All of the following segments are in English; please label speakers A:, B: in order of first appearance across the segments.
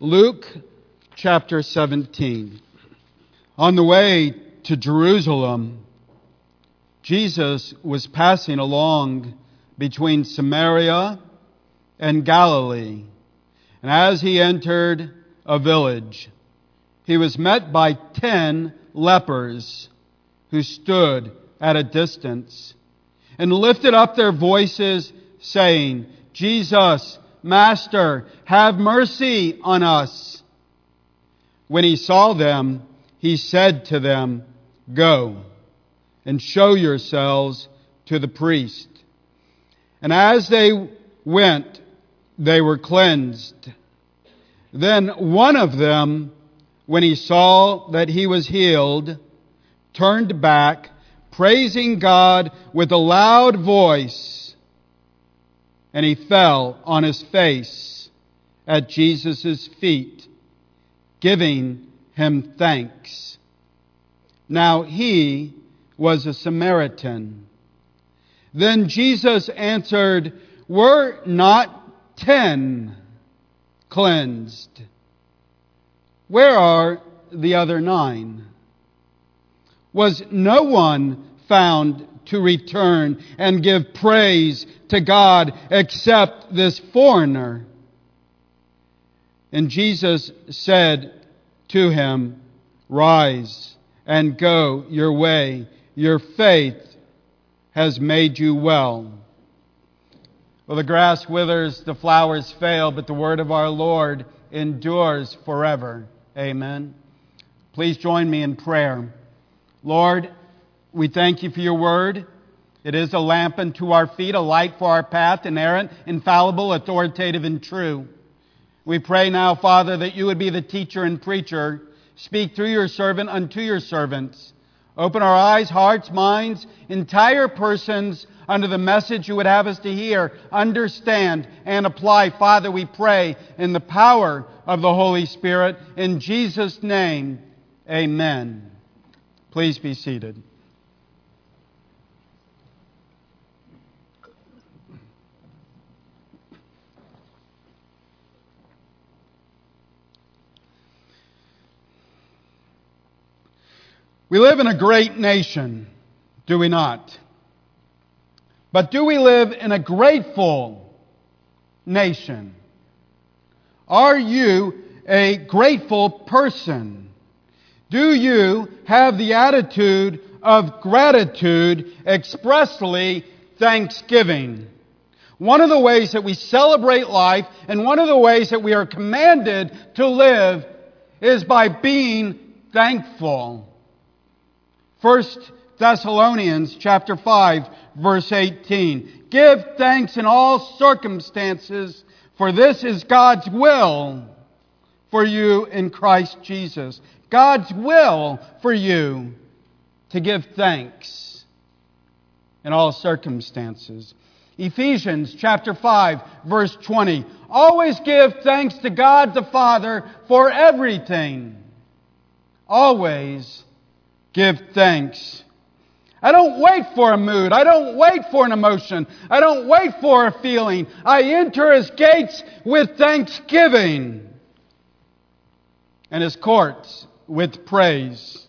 A: Luke chapter 17. On the way to Jerusalem, Jesus was passing along between Samaria and Galilee. And as he entered a village, he was met by ten lepers who stood at a distance and lifted up their voices, saying, Jesus, Master, have mercy on us. When he saw them, he said to them, Go and show yourselves to the priest. And as they went, they were cleansed. Then one of them, when he saw that he was healed, turned back, praising God with a loud voice, and he fell on his face at Jesus' feet, giving him thanks. Now he was a Samaritan. Then Jesus answered, Were not ten cleansed? Where are the other nine? Was no one found to return and give praise to God except this foreigner? And Jesus said to him, Rise and go your way. Your faith has made you well. Well, the grass withers, the flowers fail, but the word of our Lord endures forever. Amen. Please join me in prayer. Lord, we thank you for your word. It is a lamp unto our feet, a light for our path, inerrant, infallible, authoritative, and true. We pray now, Father, that you would be the teacher and preacher. Speak through your servant unto your servants. Open our eyes, hearts, minds, entire persons under the message you would have us to hear, understand, and apply. Father, we pray in the power of the Holy Spirit. In Jesus' name, amen. Please be seated. We live in a great nation, do we not? But do we live in a grateful nation? Are you a grateful person? Do you have the attitude of gratitude, expressly thanksgiving? One of the ways that we celebrate life and one of the ways that we are commanded to live is by being thankful. First Thessalonians chapter 5 verse 18. Give thanks in all circumstances for this is God's will for you in Christ Jesus. God's will for you to give thanks in all circumstances. Ephesians chapter 5 verse 20. Always give thanks to God the Father for everything. Always give thanks. I don't wait for a mood. I don't wait for an emotion. I don't wait for a feeling. I enter his gates with thanksgiving and his courts with praise.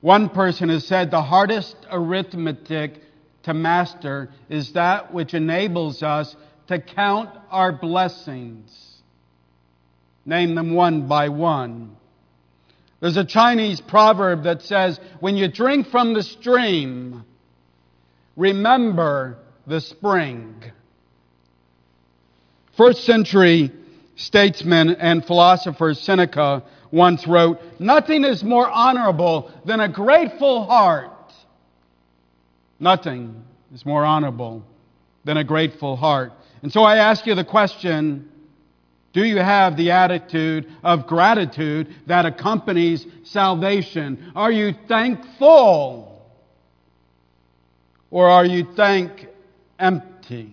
A: One person has said the hardest arithmetic to master is that which enables us to count our blessings. Name them one by one. There's a Chinese proverb that says, when you drink from the stream, remember the spring. First century statesman and philosopher Seneca once wrote, Nothing is more honorable than a grateful heart. Nothing is more honorable than a grateful heart. And so I ask you the question do you have the attitude of gratitude that accompanies salvation? Are you thankful? Or are you thank empty?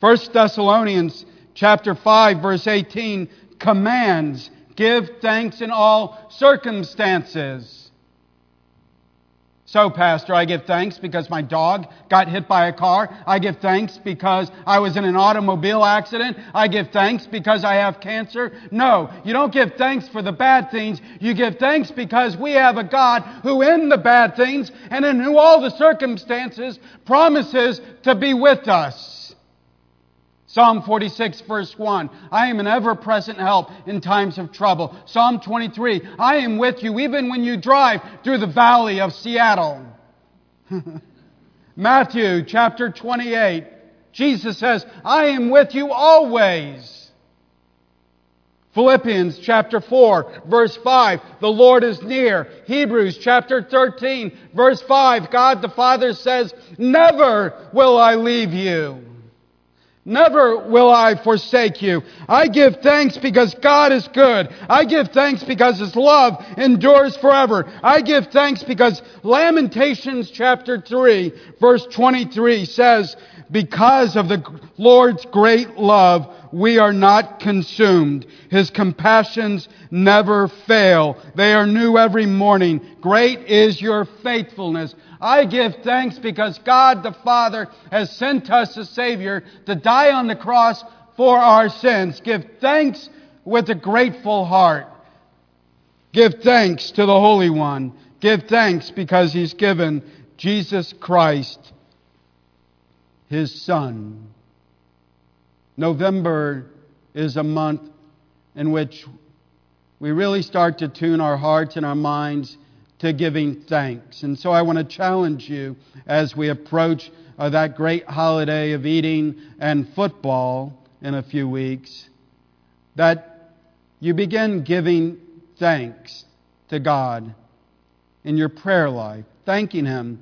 A: 1 Thessalonians chapter 5 verse 18 commands give thanks in all circumstances. So, Pastor, I give thanks because my dog got hit by a car. I give thanks because I was in an automobile accident. I give thanks because I have cancer. No, you don't give thanks for the bad things. You give thanks because we have a God who, in the bad things and in who all the circumstances, promises to be with us. Psalm 46, verse 1 I am an ever present help in times of trouble. Psalm 23 I am with you even when you drive through the valley of Seattle. Matthew chapter 28 Jesus says, I am with you always. Philippians chapter 4, verse 5, the Lord is near. Hebrews chapter 13, verse 5, God the Father says, Never will I leave you. Never will I forsake you. I give thanks because God is good. I give thanks because His love endures forever. I give thanks because Lamentations chapter 3, verse 23 says, Because of the Lord's great love, we are not consumed. His compassions never fail. They are new every morning. Great is your faithfulness. I give thanks because God the Father has sent us a Savior to die on the cross for our sins. Give thanks with a grateful heart. Give thanks to the Holy One. Give thanks because He's given Jesus Christ, His Son. November is a month in which we really start to tune our hearts and our minds to giving thanks. And so I want to challenge you as we approach uh, that great holiday of eating and football in a few weeks that you begin giving thanks to God in your prayer life, thanking Him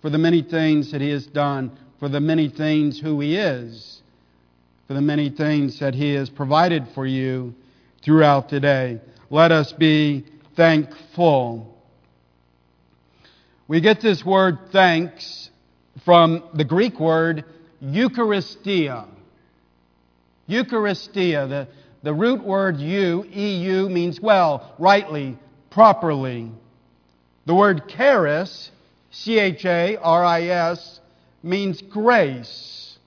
A: for the many things that He has done, for the many things who He is, for the many things that He has provided for you throughout the day. Let us be thankful. We get this word thanks from the Greek word Eucharistia. Eucharistia, the, the root word eu, eu, means well, rightly, properly. The word charis, C H A R I S, means grace.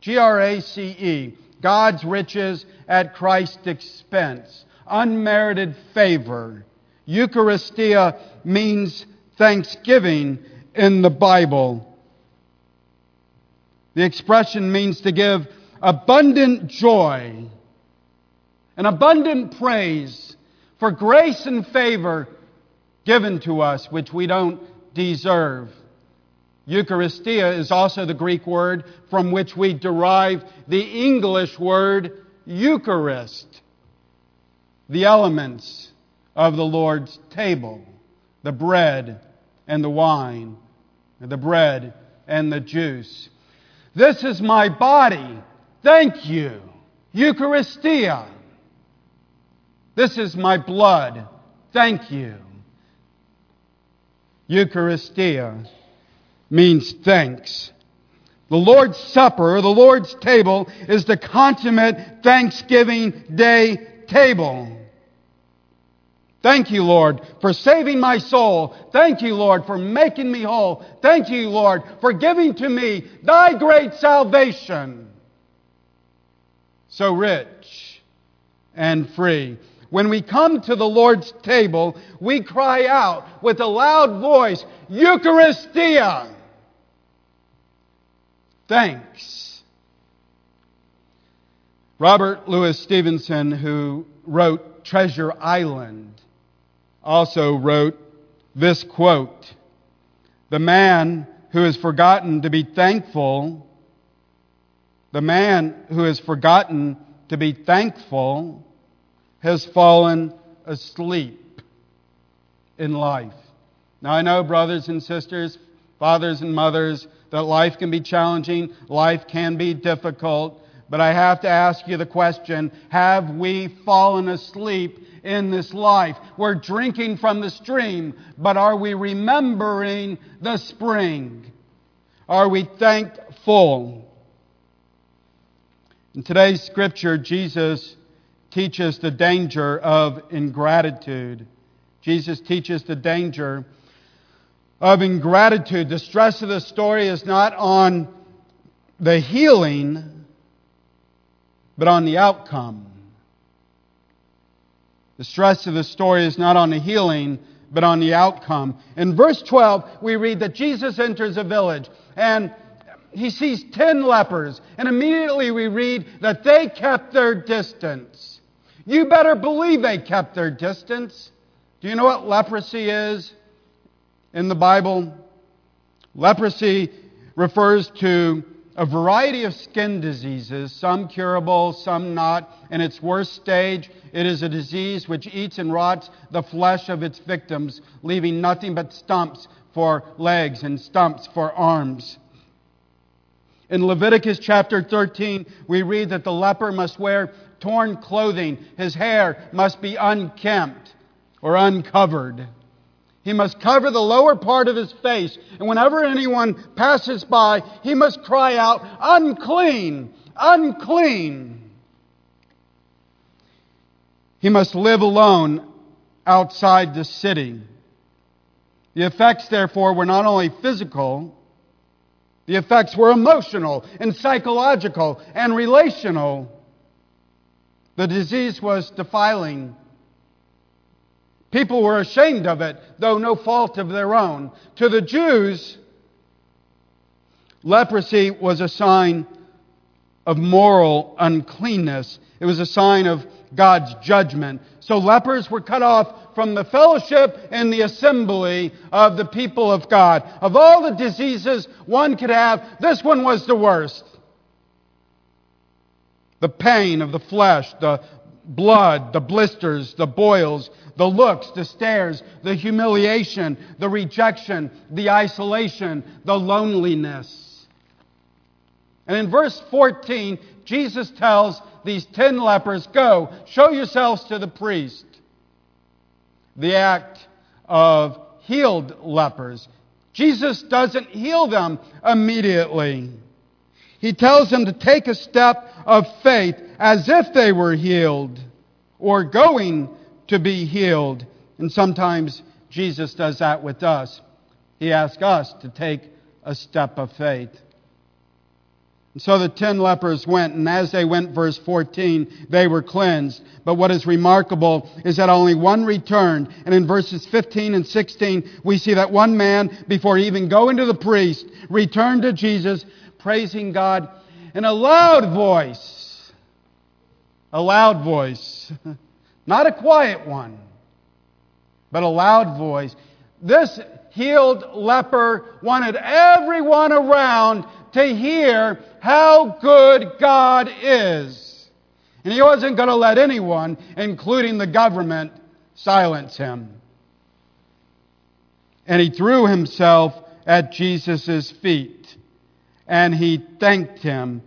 A: G R A C E, God's riches at Christ's expense, unmerited favor. Eucharistia means thanksgiving in the Bible. The expression means to give abundant joy and abundant praise for grace and favor given to us, which we don't deserve. Eucharistia is also the Greek word from which we derive the English word Eucharist, the elements of the Lord's table the bread and the wine, the bread and the juice. This is my body. Thank you. Eucharistia. This is my blood. Thank you. Eucharistia means thanks. The Lord's Supper, the Lord's table, is the consummate Thanksgiving Day table. Thank you, Lord, for saving my soul. Thank you, Lord, for making me whole. Thank you, Lord, for giving to me thy great salvation. So rich and free. When we come to the Lord's table, we cry out with a loud voice, Eucharistia! Thanks. Robert Louis Stevenson, who wrote Treasure Island, also wrote this quote The man who has forgotten to be thankful, the man who has forgotten to be thankful has fallen asleep in life. Now, I know, brothers and sisters, fathers and mothers, that life can be challenging, life can be difficult, but I have to ask you the question have we fallen asleep in this life. We're drinking from the stream, but are we remembering the spring? Are we thankful? In today's scripture, Jesus teaches the danger of ingratitude. Jesus teaches the danger of ingratitude. The stress of the story is not on the healing, but on the outcome. The stress of the story is not on the healing, but on the outcome. In verse 12, we read that Jesus enters a village and he sees ten lepers, and immediately we read that they kept their distance. You better believe they kept their distance. Do you know what leprosy is in the Bible? Leprosy refers to a variety of skin diseases, some curable, some not. In its worst stage, it is a disease which eats and rots the flesh of its victims, leaving nothing but stumps for legs and stumps for arms. In Leviticus chapter 13, we read that the leper must wear torn clothing. His hair must be unkempt or uncovered. He must cover the lower part of his face. And whenever anyone passes by, he must cry out, unclean, unclean. He must live alone outside the city. The effects, therefore, were not only physical, the effects were emotional and psychological and relational. The disease was defiling. People were ashamed of it, though no fault of their own. To the Jews, leprosy was a sign of moral uncleanness. It was a sign of God's judgment. So lepers were cut off from the fellowship and the assembly of the people of God. Of all the diseases one could have, this one was the worst. The pain of the flesh, the blood, the blisters, the boils, the looks, the stares, the humiliation, the rejection, the isolation, the loneliness. And in verse 14, Jesus tells these ten lepers, Go, show yourselves to the priest the act of healed lepers. Jesus doesn't heal them immediately. He tells them to take a step of faith as if they were healed or going to be healed. And sometimes Jesus does that with us. He asks us to take a step of faith. And so the ten lepers went, and as they went, verse 14, they were cleansed. But what is remarkable is that only one returned. And in verses 15 and 16, we see that one man, before even going to the priest, returned to Jesus, praising God in a loud voice. A loud voice. Not a quiet one, but a loud voice. This healed leper wanted everyone around to hear how good God is. And he wasn't going to let anyone, including the government, silence him. And he threw himself at Jesus' feet and he thanked him.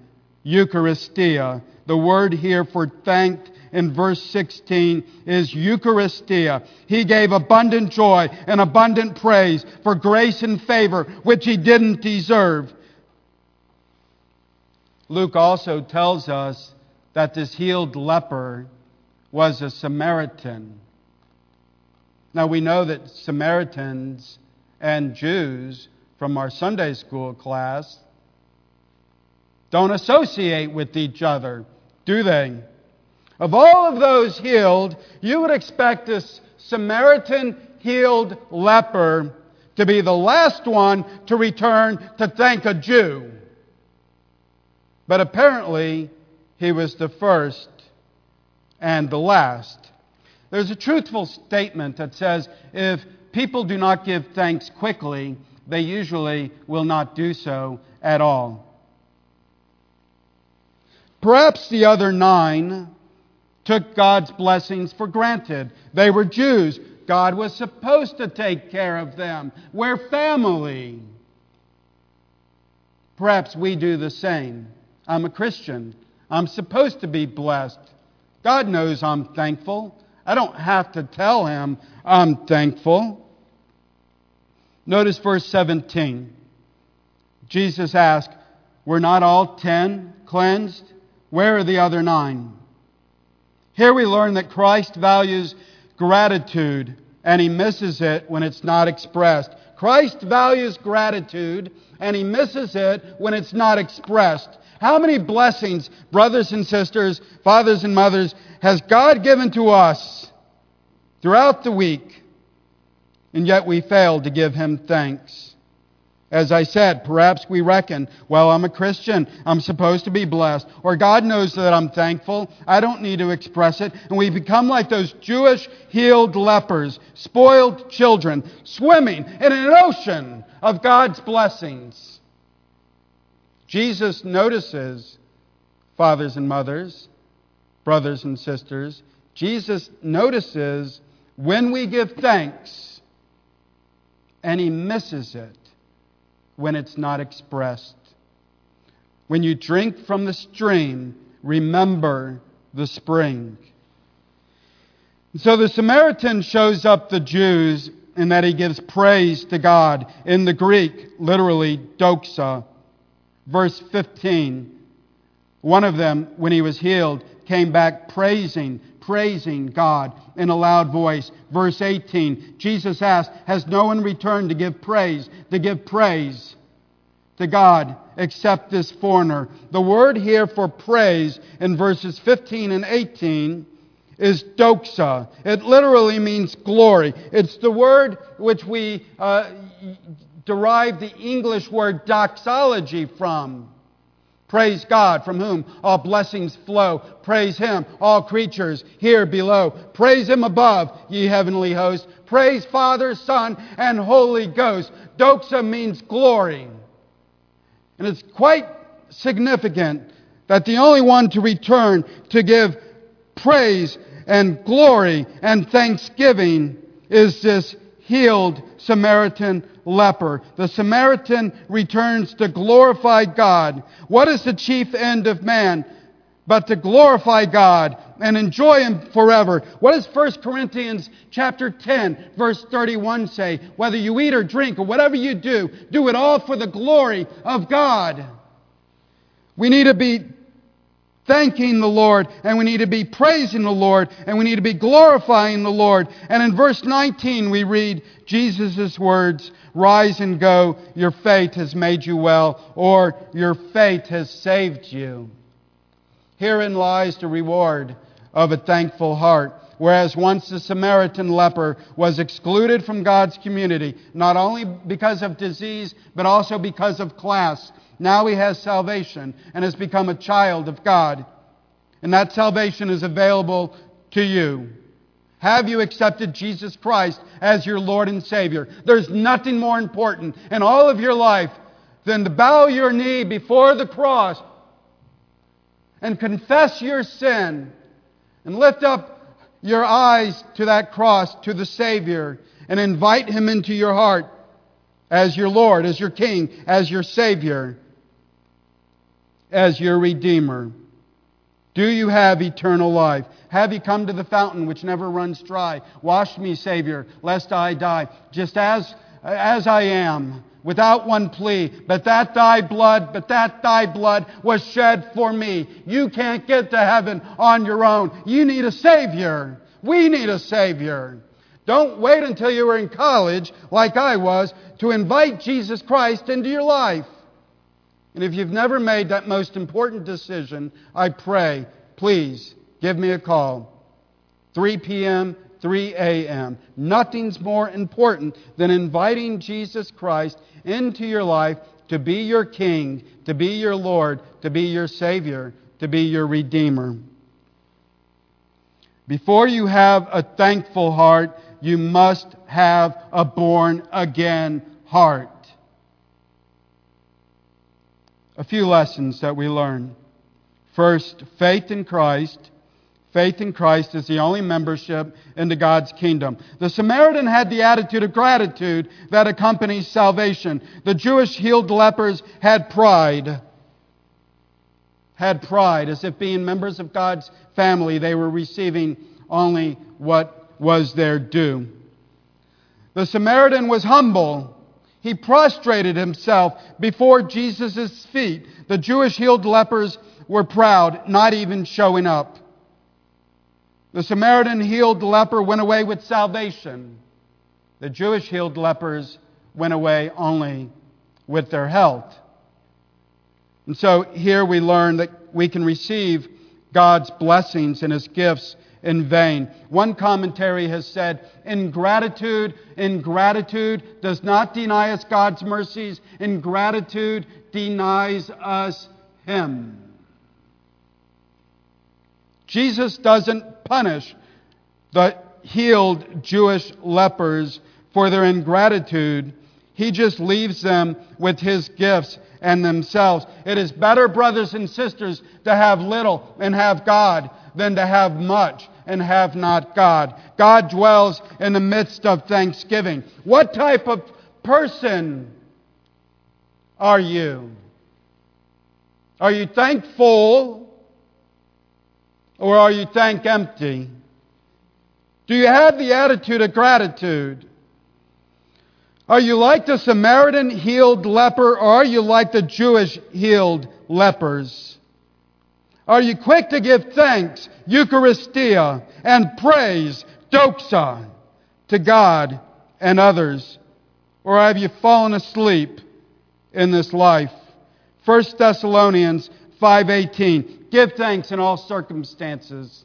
A: Eucharistia. The word here for thanked in verse 16 is Eucharistia. He gave abundant joy and abundant praise for grace and favor which he didn't deserve. Luke also tells us that this healed leper was a Samaritan. Now we know that Samaritans and Jews from our Sunday school class don't associate with each other, do they? Of all of those healed, you would expect this Samaritan healed leper to be the last one to return to thank a Jew. But apparently, he was the first and the last. There's a truthful statement that says if people do not give thanks quickly, they usually will not do so at all. Perhaps the other nine took God's blessings for granted. They were Jews. God was supposed to take care of them. We're family. Perhaps we do the same. I'm a Christian. I'm supposed to be blessed. God knows I'm thankful. I don't have to tell him I'm thankful. Notice verse 17. Jesus asked, Were not all ten cleansed? Where are the other nine? Here we learn that Christ values gratitude and he misses it when it's not expressed. Christ values gratitude and he misses it when it's not expressed. How many blessings, brothers and sisters, fathers and mothers, has God given to us throughout the week, and yet we fail to give him thanks? As I said, perhaps we reckon, well, I'm a Christian. I'm supposed to be blessed. Or God knows that I'm thankful. I don't need to express it. And we become like those Jewish healed lepers, spoiled children, swimming in an ocean of God's blessings. Jesus notices, fathers and mothers, brothers and sisters, Jesus notices when we give thanks and he misses it when it's not expressed. When you drink from the stream, remember the spring. So the Samaritan shows up the Jews in that he gives praise to God. In the Greek, literally, doxa. Verse 15. One of them, when he was healed, came back praising, praising God in a loud voice. Verse 18, Jesus asked, Has no one returned to give praise, to give praise to God except this foreigner? The word here for praise in verses 15 and 18 is doxa. It literally means glory. It's the word which we uh, derive the English word doxology from. Praise God, from whom all blessings flow. Praise Him, all creatures here below. Praise Him above, ye heavenly hosts. Praise Father, Son, and Holy Ghost. Doxa means glory. And it's quite significant that the only one to return to give praise and glory and thanksgiving is this healed Samaritan leper. The Samaritan returns to glorify God. What is the chief end of man? But to glorify God and enjoy Him forever. What does 1 Corinthians chapter 10, verse 31 say? Whether you eat or drink or whatever you do, do it all for the glory of God. We need to be thanking the Lord, and we need to be praising the Lord, and we need to be glorifying the Lord. And in verse 19, we read Jesus' words Rise and go, your faith has made you well, or your faith has saved you. Herein lies the reward of a thankful heart. Whereas once the Samaritan leper was excluded from God's community, not only because of disease, but also because of class, now he has salvation and has become a child of God. And that salvation is available to you. Have you accepted Jesus Christ as your Lord and Savior? There's nothing more important in all of your life than to bow your knee before the cross and confess your sin and lift up your eyes to that cross, to the Savior, and invite Him into your heart as your Lord, as your King, as your Savior as your Redeemer? Do you have eternal life? Have you come to the fountain which never runs dry? Wash me, Savior, lest I die, just as, as I am, without one plea. But that thy blood, but that thy blood was shed for me. You can't get to heaven on your own. You need a Savior. We need a Savior. Don't wait until you were in college, like I was, to invite Jesus Christ into your life. And if you've never made that most important decision, I pray, please give me a call. 3 p.m., 3 a.m. Nothing's more important than inviting Jesus Christ into your life to be your King, to be your Lord, to be your Savior, to be your Redeemer. Before you have a thankful heart, you must have a born again heart a few lessons that we learn. First, faith in Christ. Faith in Christ is the only membership into God's kingdom. The Samaritan had the attitude of gratitude that accompanies salvation. The Jewish healed lepers had pride. Had pride, as if being members of God's family, they were receiving only what was their due. The Samaritan was humble he prostrated himself before Jesus' feet. The Jewish healed lepers were proud, not even showing up. The Samaritan healed leper went away with salvation. The Jewish healed lepers went away only with their health. And so here we learn that we can receive God's blessings and his gifts in vain. One commentary has said, ingratitude, ingratitude does not deny us God's mercies. Ingratitude denies us him. Jesus doesn't punish the healed Jewish lepers for their ingratitude. He just leaves them with his gifts and themselves. It is better, brothers and sisters, to have little and have God than to have much and have not God. God dwells in the midst of thanksgiving. What type of person are you? Are you thankful or are you thank empty? Do you have the attitude of gratitude? Are you like the Samaritan healed leper or are you like the Jewish healed lepers? Are you quick to give thanks, Eucharistia, and praise, doxa, to God and others? Or have you fallen asleep in this life? 1 Thessalonians 5:18 Give thanks in all circumstances.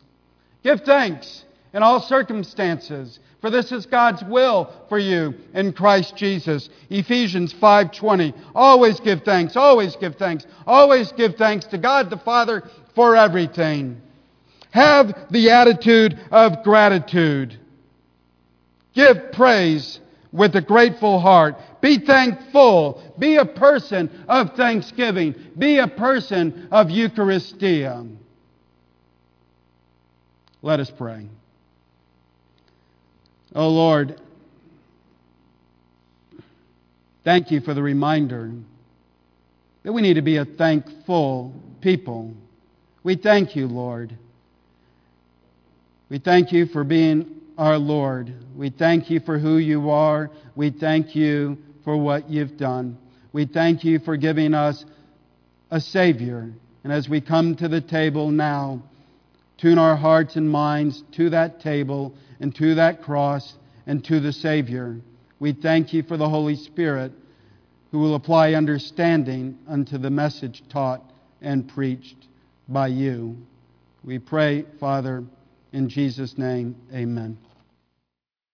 A: Give thanks in all circumstances, for this is God's will for you in Christ Jesus. Ephesians 5:20 Always give thanks, always give thanks, always give thanks to God the Father for everything. Have the attitude of gratitude. Give praise with a grateful heart. Be thankful. Be a person of thanksgiving. Be a person of Eucharistia. Let us pray. Oh Lord, thank you for the reminder that we need to be a thankful people. We thank you, Lord. We thank you for being our Lord. We thank you for who you are. We thank you for what you've done. We thank you for giving us a Savior. And as we come to the table now, tune our hearts and minds to that table and to that cross and to the Savior. We thank you for the Holy Spirit who will apply understanding unto the message taught and preached by you. We pray, Father, in Jesus' name, amen.